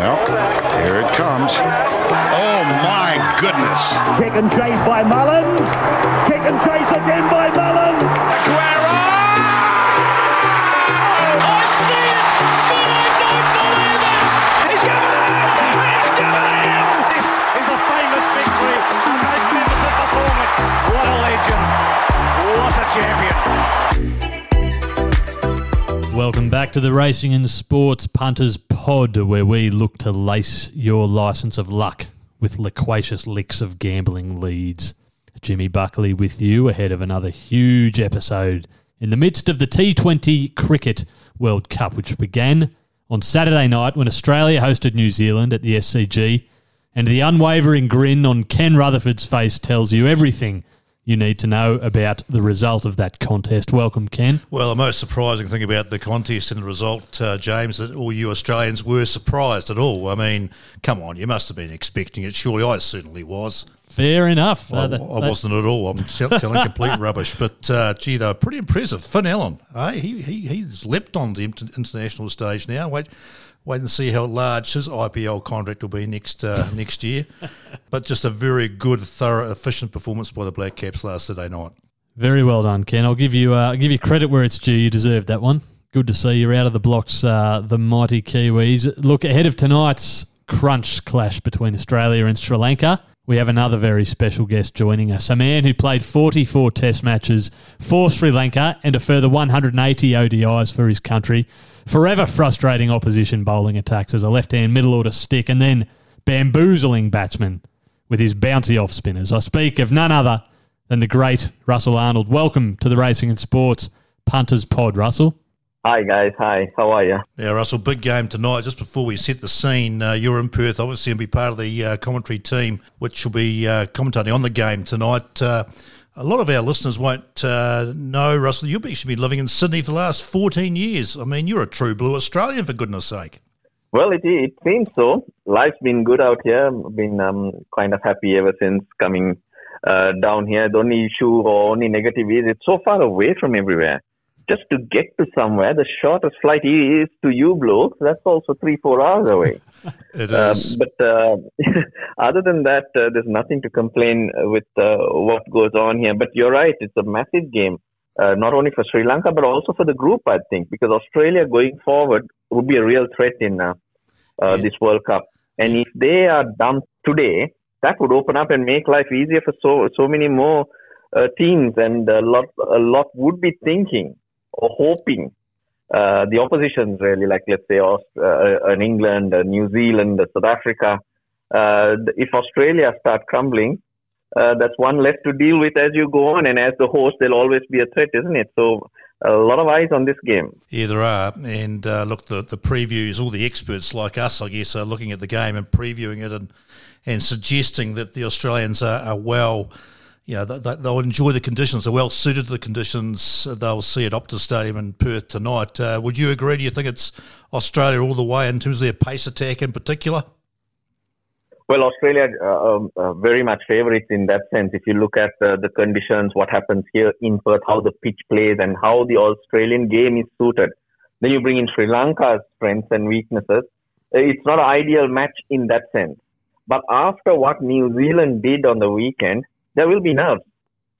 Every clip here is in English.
Well, here it comes. Oh my goodness. Kick and chase by Mullins. Kick and chase again by Mullins. Aguero! Oh, I see it, but I don't believe it. He's given it! He's given it! This is a famous victory. A magnificent performance. What a legend. What a champion. Back to the Racing and Sports Punters Pod, where we look to lace your license of luck with loquacious licks of gambling leads. Jimmy Buckley with you ahead of another huge episode in the midst of the T20 Cricket World Cup, which began on Saturday night when Australia hosted New Zealand at the SCG. And the unwavering grin on Ken Rutherford's face tells you everything you need to know about the result of that contest. Welcome, Ken. Well, the most surprising thing about the contest and the result, uh, James, that all you Australians were surprised at all. I mean, come on, you must have been expecting it. Surely I certainly was. Fair enough. I, Uh, that- I wasn't at all. I'm tell- telling complete rubbish. But, uh, gee, they were pretty impressive. Finn Allen, eh? he, he, he's leapt on the inter- international stage now. Wait wait and see how large his IPL contract will be next uh, next year. But just a very good, thorough, efficient performance by the Black Caps last Saturday night. Very well done, Ken. I'll give you uh, I'll give you credit where it's due. You deserved that one. Good to see you're out of the blocks, uh, the mighty Kiwis. Look ahead of tonight's crunch clash between Australia and Sri Lanka. We have another very special guest joining us, a man who played 44 Test matches for Sri Lanka and a further 180 ODIs for his country. Forever frustrating opposition bowling attacks as a left-hand middle order stick, and then bamboozling batsmen with his bouncy off spinners. I speak of none other than the great Russell Arnold. Welcome to the Racing and Sports Punters Pod, Russell. Hi guys, hi. How are you? Yeah, Russell, big game tonight. Just before we set the scene, uh, you're in Perth, obviously, and be part of the uh, commentary team, which will be uh, commentating on the game tonight. A lot of our listeners won't uh, know, Russell, you've actually been living in Sydney for the last 14 years. I mean, you're a true blue Australian, for goodness sake. Well, it it seems so. Life's been good out here. I've been um, kind of happy ever since coming uh, down here. The only issue or only negative is it's so far away from everywhere. Just to get to somewhere, the shortest flight is to you blokes. That's also three, four hours away. It Um, but uh, other than that, uh, there's nothing to complain with uh, what goes on here. But you're right, it's a massive game, uh, not only for Sri Lanka, but also for the group, I think, because Australia going forward would be a real threat in uh, uh, this World Cup. And if they are dumped today, that would open up and make life easier for so so many more uh, teams, and a lot a lot would be thinking hoping uh, the oppositions really, like let's say Aust- uh, an England, uh, New Zealand, uh, South Africa. Uh, if Australia start crumbling, uh, that's one left to deal with as you go on, and as the host, there'll always be a threat, isn't it? So a lot of eyes on this game. Yeah, there are. And uh, look, the, the previews, all the experts like us, I guess, are looking at the game and previewing it and, and suggesting that the Australians are, are well, you know, they, they'll enjoy the conditions, they're well suited to the conditions they'll see at Optus Stadium in Perth tonight. Uh, would you agree? Do you think it's Australia all the way in terms of their pace attack in particular? Well, Australia uh, um, uh, very much favourites in that sense. If you look at the conditions, what happens here in Perth, how the pitch plays, and how the Australian game is suited, then you bring in Sri Lanka's strengths and weaknesses. Uh, It's not an ideal match in that sense. But after what New Zealand did on the weekend, there will be nerves.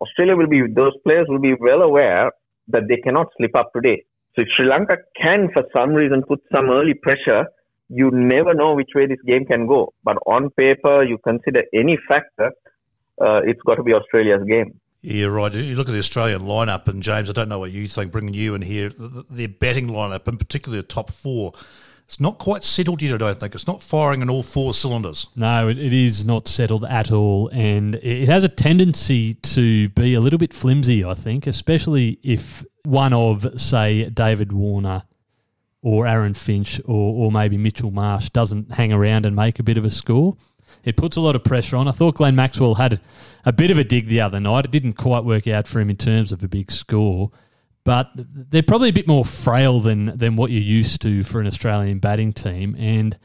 Australia will be; those players will be well aware that they cannot slip up today. So if Sri Lanka can, for some reason, put some early pressure, you never know which way this game can go. But on paper, you consider any factor, uh, it's got to be Australia's game. Yeah, right. You look at the Australian lineup, and James, I don't know what you think, bringing you in here, their batting lineup, and particularly the top four, it's not quite settled yet, I don't think. It's not firing on all four cylinders. No, it, it is not settled at all, and it has a tendency to be a little bit flimsy. I think, especially if one of, say, David Warner or Aaron Finch or, or maybe Mitchell Marsh doesn't hang around and make a bit of a score. It puts a lot of pressure on. I thought Glenn Maxwell had a bit of a dig the other night. It didn't quite work out for him in terms of a big score, but they're probably a bit more frail than than what you're used to for an Australian batting team. And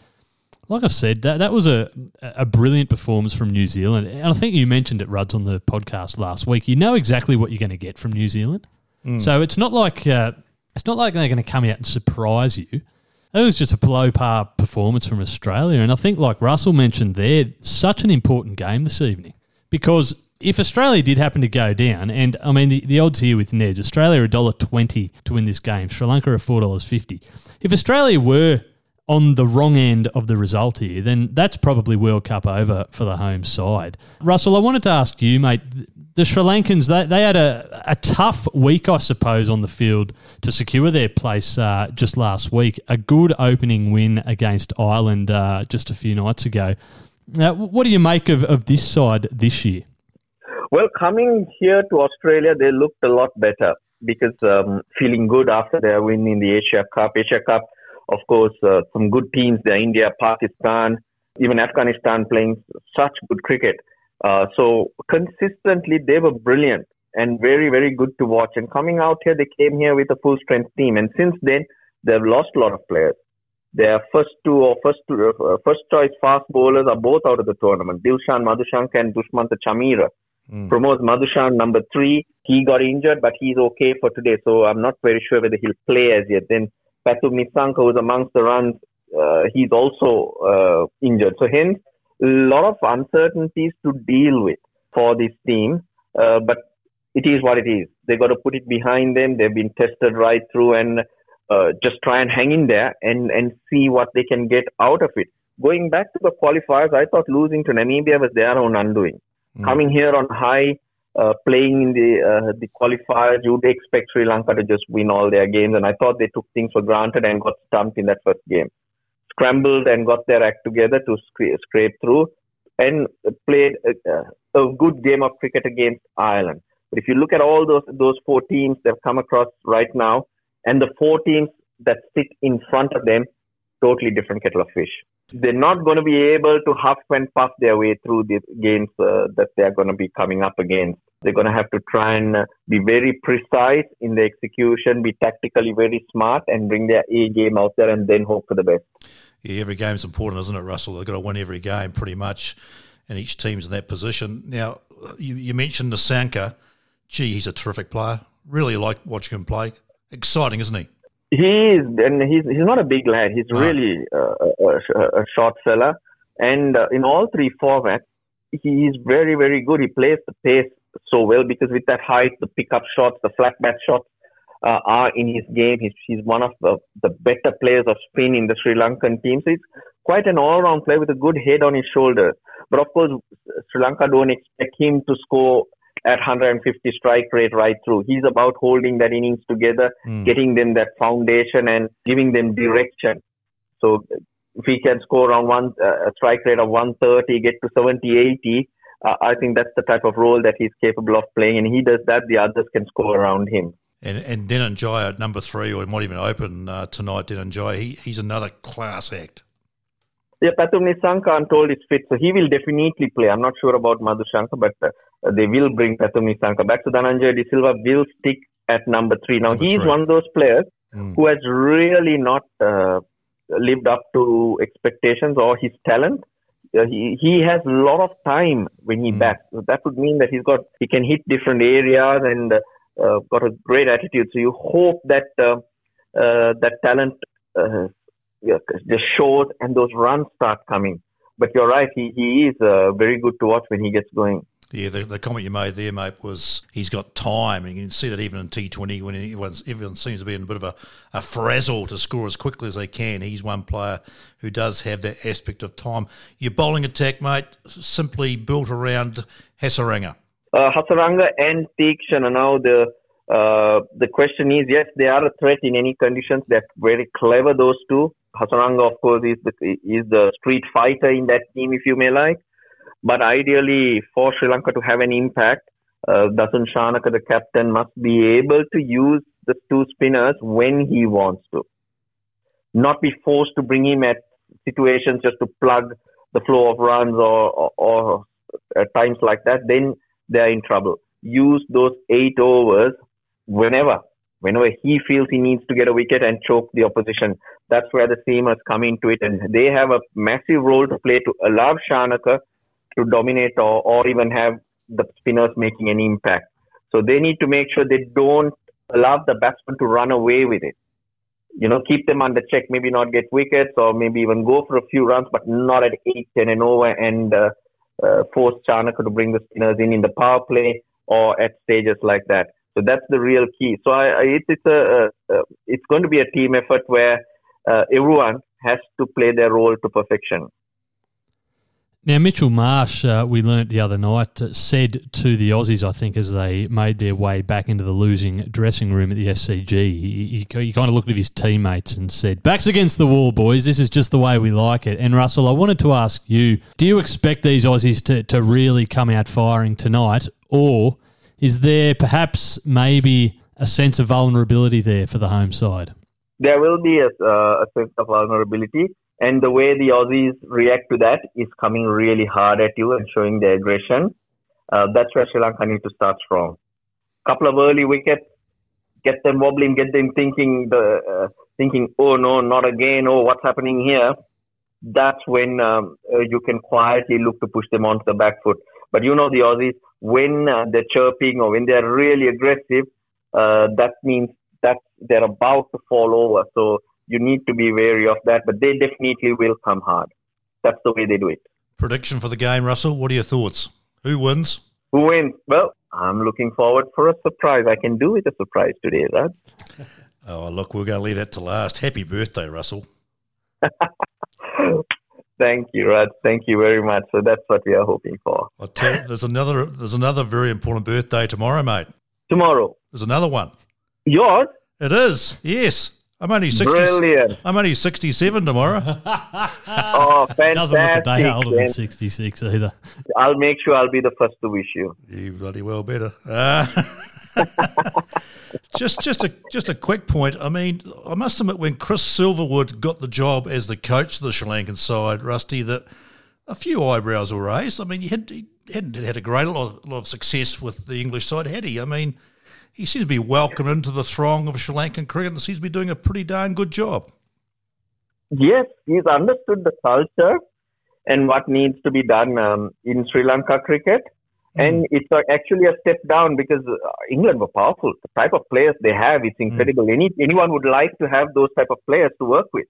like I said, that that was a a brilliant performance from New Zealand. And I think you mentioned it, Ruds, on the podcast last week. You know exactly what you're going to get from New Zealand. So it's not like uh, it's not like they're going to come out and surprise you. It was just a below par performance from Australia. And I think, like Russell mentioned there, such an important game this evening because if Australia did happen to go down, and I mean, the, the odds here with Neds, Australia are $1.20 to win this game, Sri Lanka are $4.50. If Australia were on the wrong end of the result here, then that's probably World Cup over for the home side. Russell, I wanted to ask you, mate. The Sri Lankans, they, they had a, a tough week, I suppose, on the field to secure their place uh, just last week. A good opening win against Ireland uh, just a few nights ago. Uh, what do you make of, of this side this year? Well, coming here to Australia, they looked a lot better because um, feeling good after their win in the Asia Cup. Asia Cup, of course, uh, some good teams there India, Pakistan, even Afghanistan playing such good cricket. Uh, so consistently, they were brilliant and very, very good to watch. And coming out here, they came here with a full strength team. And since then, they've lost a lot of players. Their first two or first two, uh, first choice fast bowlers are both out of the tournament. Dilshan Madushanka and Dushmantha Chameera. Mm. Pramod Madushan, number three, he got injured, but he's okay for today. So I'm not very sure whether he'll play as yet. Then Pathum Nissanka, who's amongst the runs, uh, he's also uh, injured. So hence, a lot of uncertainties to deal with for this team. Uh, but it is what it is. They've got to put it behind them. They've been tested right through and uh, just try and hang in there and, and see what they can get out of it. Going back to the qualifiers, I thought losing to Namibia was their own undoing. Mm. Coming here on high, uh, playing in the uh, the qualifiers, you'd expect Sri Lanka to just win all their games, and I thought they took things for granted and got stumped in that first game. Scrambled and got their act together to scra- scrape through, and played a, a good game of cricket against Ireland. But if you look at all those those four teams they've come across right now, and the four teams that sit in front of them, totally different kettle of fish they're not going to be able to huff and puff their way through the games uh, that they're going to be coming up against. They're going to have to try and uh, be very precise in the execution, be tactically very smart, and bring their A game out there and then hope for the best. Yeah, every game's important, isn't it, Russell? They've got to win every game pretty much, and each team's in that position. Now, you, you mentioned Nissanka. Gee, he's a terrific player. Really like watching him play. Exciting, isn't he? He is, and he's he's not a big lad. He's really uh, a, a, short fella, and uh, in all three formats, he is very very good. He plays the pace so well because with that height, the pickup shots, the flat bat shots uh, are in his game. He's he's one of the the better players of spin in the Sri Lankan team. So he's quite an all round player with a good head on his shoulders. But of course, Sri Lanka don't expect him to score at 150 strike rate right through. He's about holding that innings together, mm. getting them that foundation and giving them direction. So if he can score around one uh, strike rate of 130, get to 70, 80, uh, I think that's the type of role that he's capable of playing. And he does that, the others can score around him. And, and Dhananjaya at number three, or might even open uh, tonight, Dhananjaya, he, he's another class act. Yeah, Pathum Nissanka, I'm told is fit, so he will definitely play. I'm not sure about Madushanka, but uh, they will bring Pathum Nissanka back. So Dhananjaya De Silva will stick at number three. Now, number he's three. one of those players mm. who has really not uh, lived up to expectations or his talent. Uh, he, he has a lot of time when he mm. bats. So that would mean that he's got he can hit different areas and uh, got a great attitude. So you hope that uh, uh, that talent just shows and those runs start coming. But you're right, he, he is uh, very good to watch when he gets going. Yeah, the, the comment you made there, mate, was he's got time. You can see that even in T20 when everyone's, everyone seems to be in a bit of a, a frazzle to score as quickly as they can. He's one player who does have that aspect of time. Your bowling attack, mate, simply built around Hasaranga. Uh, Hasaranga and Theekshana. Now the uh, the question is, yes, they are a threat in any conditions. They're very clever, those two. Hasaranga, of course, is the, is the street fighter in that team, if you may like. But ideally, for Sri Lanka to have an impact, uh, Dasun Shanaka, the captain, must be able to use the two spinners when he wants to. Not be forced to bring him at situations just to plug the flow of runs or, or, or at times like that. Then they're in trouble. Use those eight overs whenever whenever he feels he needs to get a wicket and choke the opposition. That's where the seamers come into it, and they have a massive role to play to allow Shanaka to dominate or, or even have the spinners making any impact. So they need to make sure they don't allow the batsman to run away with it. you know, keep them under check, maybe not get wickets or maybe even go for a few runs, but not at 8, 10 and over and uh, uh, force Shanaka to bring the spinners in in the power play or at stages like that. So that's the real key. So I, I, it's, a, uh, it's going to be a team effort where uh, everyone has to play their role to perfection. Now, Mitchell Marsh, uh, we learnt the other night, uh, said to the Aussies, I think, as they made their way back into the losing dressing room at the SCG, he, he, he, kind of looked at his teammates and said, Backs against the wall, boys. This is just the way we like it. And Russell, I wanted to ask you, do you expect these Aussies to, to really come out firing tonight? Or is there perhaps maybe a sense of vulnerability there for the home side? There will be a, uh, a sense of vulnerability and the way the Aussies react to that is coming really hard at you and showing their aggression. Uh, that's where Sri Lanka need to start strong. Couple of early wickets, get them wobbling, get them thinking the uh, thinking, oh no, not again. Oh, what's happening here? That's when um, uh, you can quietly look to push them onto the back foot. But you know the Aussies, when uh, they're chirping or when they're really aggressive, uh, that means that they're about to fall over. So you need to be wary of that, but they definitely will come hard. That's the way they do it. Prediction for the game, Russell. What are your thoughts? Who wins? Who wins? Well, I'm looking forward for a surprise. I can do with a surprise today, Rad. oh, look, we're going to leave that to last. Happy birthday, Russell. Thank you, Rad. Thank you very much. So that's what we are hoping for. I tell you, there's another there's another very important birthday tomorrow, mate. Tomorrow. There's another one. Yours? It is. Yes. I'm only 60, Brilliant. I'm only 67 tomorrow. oh, fantastic. Doesn't look a day older than 66 either. I'll make sure I'll be the first to wish you. You bloody well better. Uh, just just a just a quick point. I mean, I must admit, when Chris Silverwood got the job as the coach of the Sri Lankan side, Rusty, that a few eyebrows were raised. I mean, he, had, he hadn't had a great lot, lot of success with the English side, had he? I mean, he seems to be welcomed into the throng of Sri Lankan cricket and seems to be doing a pretty darn good job. Yes, he's understood the culture and what needs to be done um, in Sri Lanka cricket. Mm. And it's actually a step down because uh, England were powerful. The type of players they have is hmm. incredible. Mm. Any, anyone would like to have those type of players to work with.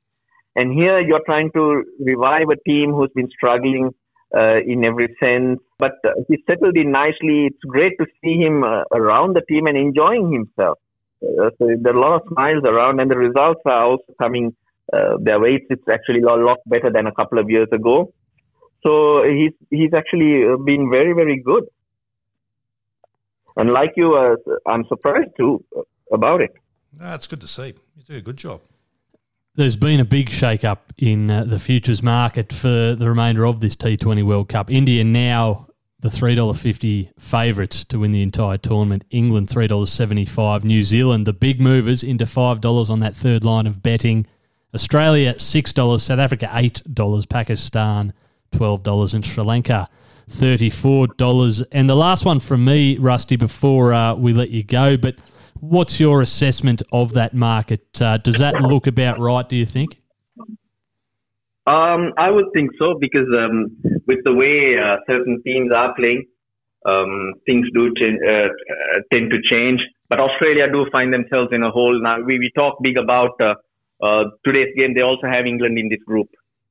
And here you're trying to revive a team who's been struggling uh, in every sense. But uh, he settled in nicely. It's great to see him uh, around the team and enjoying himself. Uh, so there are a lot of smiles around, and the results are also coming uh, their way. It's actually a lot better than a couple of years ago. So he's he's actually uh, been very very good. And like you, I'm surprised too about it. That's good to see. You do a good job there's been a big shake-up in uh, the futures market for the remainder of this T20 World Cup. India now the $3.50 favourites to win the entire tournament. England $3.75. New Zealand, the big movers, into $5 on that third line of betting. Australia $6. South Africa $8. Pakistan $12. And Sri Lanka $34. And the last one from me, Rusty, before uh, we let you go, but – What's your assessment of that market? Uh, does that look about right, do you think? Um, I would think so because um, with the way uh, certain teams are playing, um, things do ch- uh, uh, tend to change. But Australia do find themselves in a hole now. We, we talk big about uh, uh, today's game. They also have England in this group,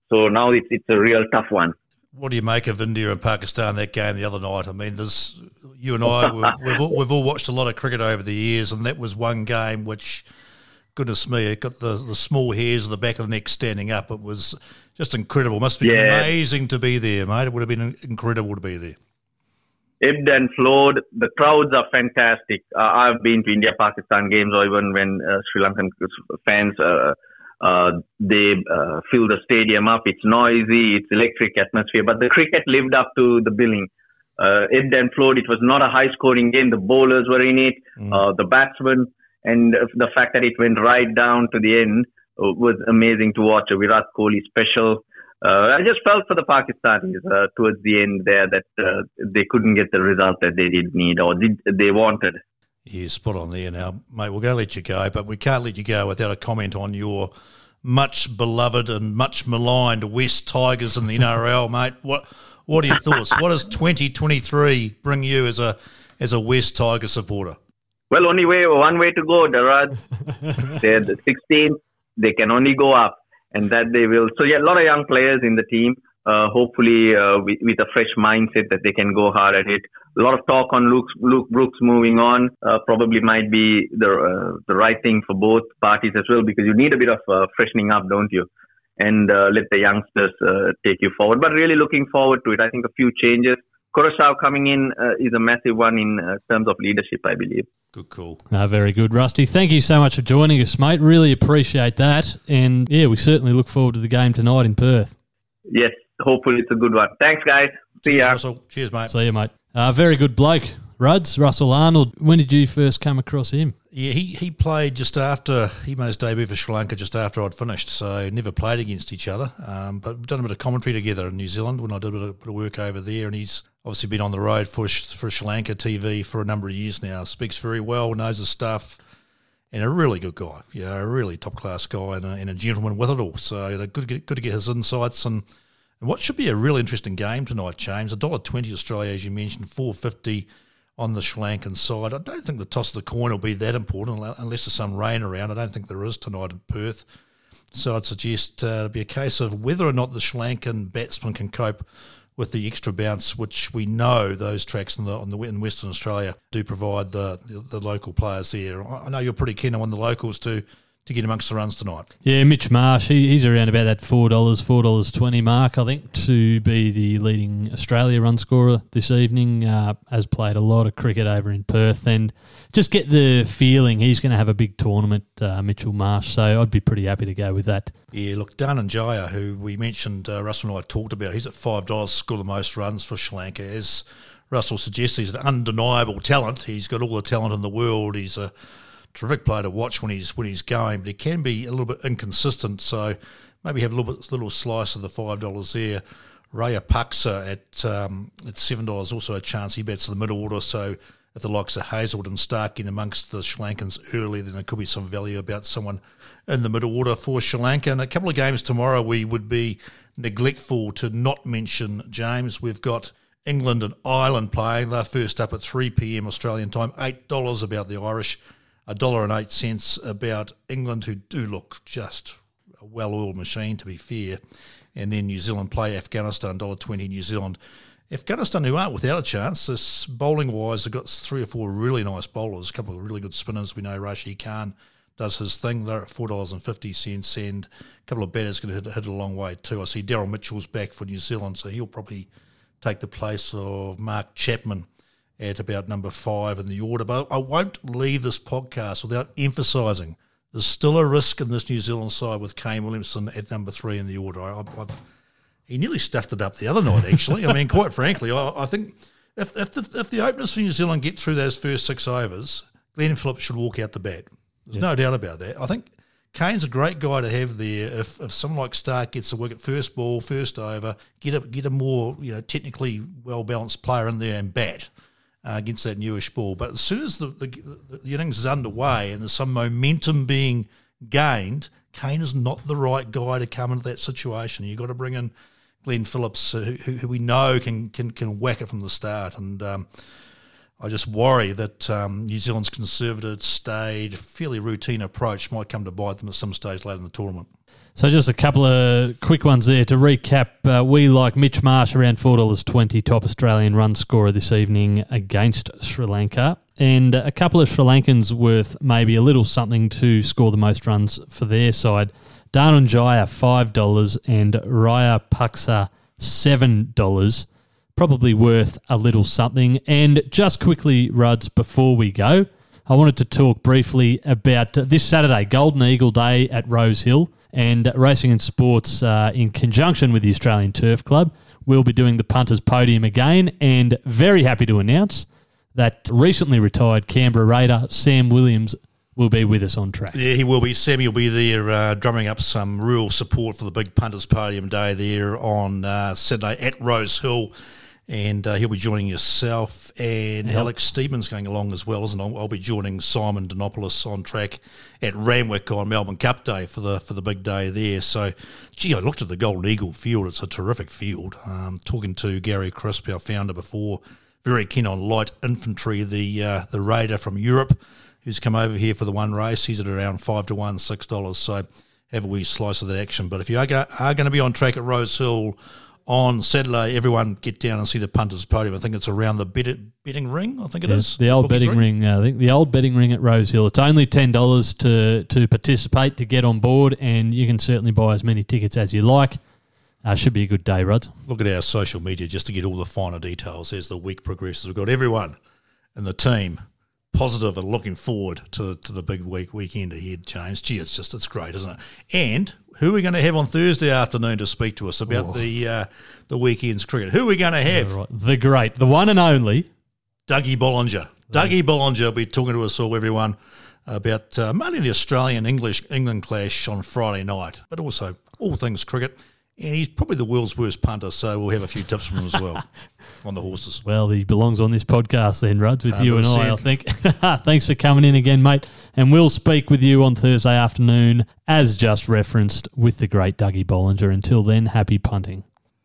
so now it's it's a real tough one. What do you make of India and Pakistan that game the other night? I mean, there's you and I we've all, we've all watched a lot of cricket over the years, and that was one game which, goodness me, it got the the small hairs on the back of the neck standing up. It was just incredible. Must have been yeah. amazing to be there, mate. It would have been incredible to be there. Ebbed and flowed. The crowds are fantastic. Uh, I've been to India Pakistan games, or even when uh, Sri Lankan fans. Uh, uh, they uh, fill the stadium up. It's noisy. It's electric atmosphere. But the cricket lived up to the billing. Uh, it then flowed. It was not a high scoring game. The bowlers were in it, mm. uh, the batsmen, and the fact that it went right down to the end uh, was amazing to watch. A Virat Kohli special. Uh, I just felt for the Pakistanis uh, towards the end there that uh, they couldn't get the result that they did need or did they wanted. Yeah, spot on there now, mate. We're going to let you go, but we can't let you go without a comment on your much beloved and much maligned Wests Tigers in the NRL, mate. What what are your thoughts? what does 2023 bring you as a as a West Tiger supporter? Well, only way one way to go, Darad. They're the 16th. they can only go up, and that they will. So yeah, a lot of young players in the team. Uh, hopefully, uh, with, with, a fresh mindset that they can go hard at it. A lot of talk on Luke, Luke Brooks moving on uh, probably might be the uh, the right thing for both parties as well because you need a bit of uh, freshening up, don't you? And uh, let the youngsters take you forward. But really looking forward to it. I think a few changes. Koroisau coming in is a massive one in terms of leadership, I believe. Good call. Ah, very good, Rusty. Thank you so much for joining us, mate. Really appreciate that. And yeah, we certainly look forward to the game tonight in Perth. Yes, hopefully it's a good one. Thanks, guys. See ya. Russell. Cheers, mate. See you, mate. Uh, very good bloke. Ruds, Russell Arnold. When did you first come across him? Yeah, he, he played just after, he made his debut for Sri Lanka just after I'd finished, so never played against each other. Um, but we've done a bit of commentary together in New Zealand when I did a bit of, bit of work over there, and he's obviously been on the road for, for Sri Lanka TV for a number of years now. Speaks very well, knows his stuff, and a really good guy. Yeah, a really top class guy and a, and a gentleman with it all. So good, good to get his insights and – and what should be a really interesting game tonight, James? $1.20 Australia, as you mentioned, 450 on the Sri Lankan side. I don't think the toss of the coin will be that important unless there's some rain around. I don't think there is tonight in Perth. So I'd suggest uh, it'll be a case of whether or not the Sri Lankan batsman can cope with the extra bounce, which we know those tracks in the, on the in Western Australia do provide the, the, the local players here. I know you're pretty keen on the locals to to get amongst the runs tonight. Yeah, Mitch Marsh, he, he's around about that $4, $4.20 mark, I think, to be the leading Australia run scorer this evening. Uh, has played a lot of cricket over in Perth and just get the feeling he's going to have a big tournament, uh, Mitchell Marsh. So I'd be pretty happy to go with that. Yeah, look, Dhananjaya, who we mentioned, uh, Russell and I talked about, he's at $5 score the most runs for Sri Lanka. As Russell suggests, he's an undeniable talent. He's got all the talent in the world. He's a terrific player to watch when he's when he's going, but he can be a little bit inconsistent. So maybe have a little bit little slice of the five dollars there. Raya Rajapaksa at um, at seven dollars also a chance. He bets the middle order, so if the likes of Hazlewood and Stark in amongst the Sri early, then there could be some value about someone in the middle order for Sri Lanka. And a couple of games tomorrow, we would be neglectful to not mention James. We've got England and Ireland playing. They're first up at 3 p.m. Australian time. $8 about the Irish a dollar and eight cents about England, who do look just a well-oiled machine, to be fair. And then New Zealand play Afghanistan, dollar twenty New Zealand. Afghanistan, who aren't without a chance, this bowling wise, they've got three or four really nice bowlers, a couple of really good spinners. We know Rashid Khan does his thing. They're at four dollars and fifty cents, and a couple of batters going to hit, hit a long way too. I see Daryl Mitchell's back for New Zealand, so he'll probably take the place of Mark Chapman at about number five in the order. But I won't leave this podcast without emphasising there's still a risk in this New Zealand side with Kane Williamson at number three in the order. I, I've, he nearly stuffed it up the other night, actually. I mean, quite frankly, I, I think if, if, the, if the openers for New Zealand get through those first six overs, Glenn Phillips should walk out the bat. There's yep. no doubt about that. I think Kane's a great guy to have there. If, if someone like Stark gets to work at first ball, first over, get a get a more you know technically well balanced player in there and bat uh, against that newish ball. But as soon as the, the, the, innings is underway and there's some momentum being gained, Kane is not the right guy to come into that situation. You've got to bring in Glenn Phillips, uh, who, who, we know can, can can whack it from the start. And um, I just worry that um, New Zealand's conservative, staid, fairly routine approach might come to bite them at some stage later in the tournament. So just a couple of quick ones there to recap. Uh, we like Mitch Marsh around four dollars twenty, top Australian run scorer this evening against Sri Lanka, and a couple of Sri Lankans worth maybe a little something to score the most runs for their side. Dhananjaya five dollars and Rajapaksa seven dollars, probably worth a little something. And just quickly, Ruds, before we go, I wanted to talk briefly about this Saturday, Golden Eagle Day at Rose Hill and Racing and Sports, uh, in conjunction with the Australian Turf Club, will be doing the punters podium again. And very happy to announce that recently retired Canberra Raider Sam Williams will be with us on track. Yeah, he will be. Sammy will be there uh, drumming up some real support for the big punters podium day there on uh, Saturday at Rose Hill and uh, he'll be joining yourself and yep. Alex Stevens going along as well, and I'll, I'll, be joining Simon Denopoulos on track at Randwick on Melbourne Cup Day for the for the big day there. So, gee, I looked at the Golden Eagle field; it's a terrific field. Um, talking to Gary Crisp, our founder, before, very keen on light infantry, the uh, the raider from Europe, who's come over here for the one race. He's at around five to one, six dollars. So have a wee slice of that action. But if you are, go, are going to be on track at Rose Hill on Saturday, everyone get down and see the punters podium. I think it's around the bet, betting ring. I think it is the old Bookies betting ring. Uh, I think the old betting ring at Rose Hill. It's only ten dollars to to participate to get on board, and you can certainly buy as many tickets as you like. Uh, should be a good day, Rod. Look at our social media just to get all the finer details as the week progresses. We've got everyone in the team positive and looking forward to, to the big week weekend ahead, James. Gee, it's just it's great, isn't it? And who are we going to have on Thursday afternoon to speak to us about Oh. the uh, the weekend's cricket? Who are we going to have? Right. The great, the one and only. Dougie Bollinger. Dougie Bollinger will be talking to us all, everyone, about uh, mainly the Australian English England clash on Friday night, but also all things cricket. And he's probably the world's worst punter, so we'll have a few tips from him as well on the horses. Well, he belongs on this podcast then, Ruds, with you and I, I think. Thanks for coming in again, mate. And we'll speak with you on Thursday afternoon, as just referenced, with the great Dougie Bollinger. Until then, happy punting.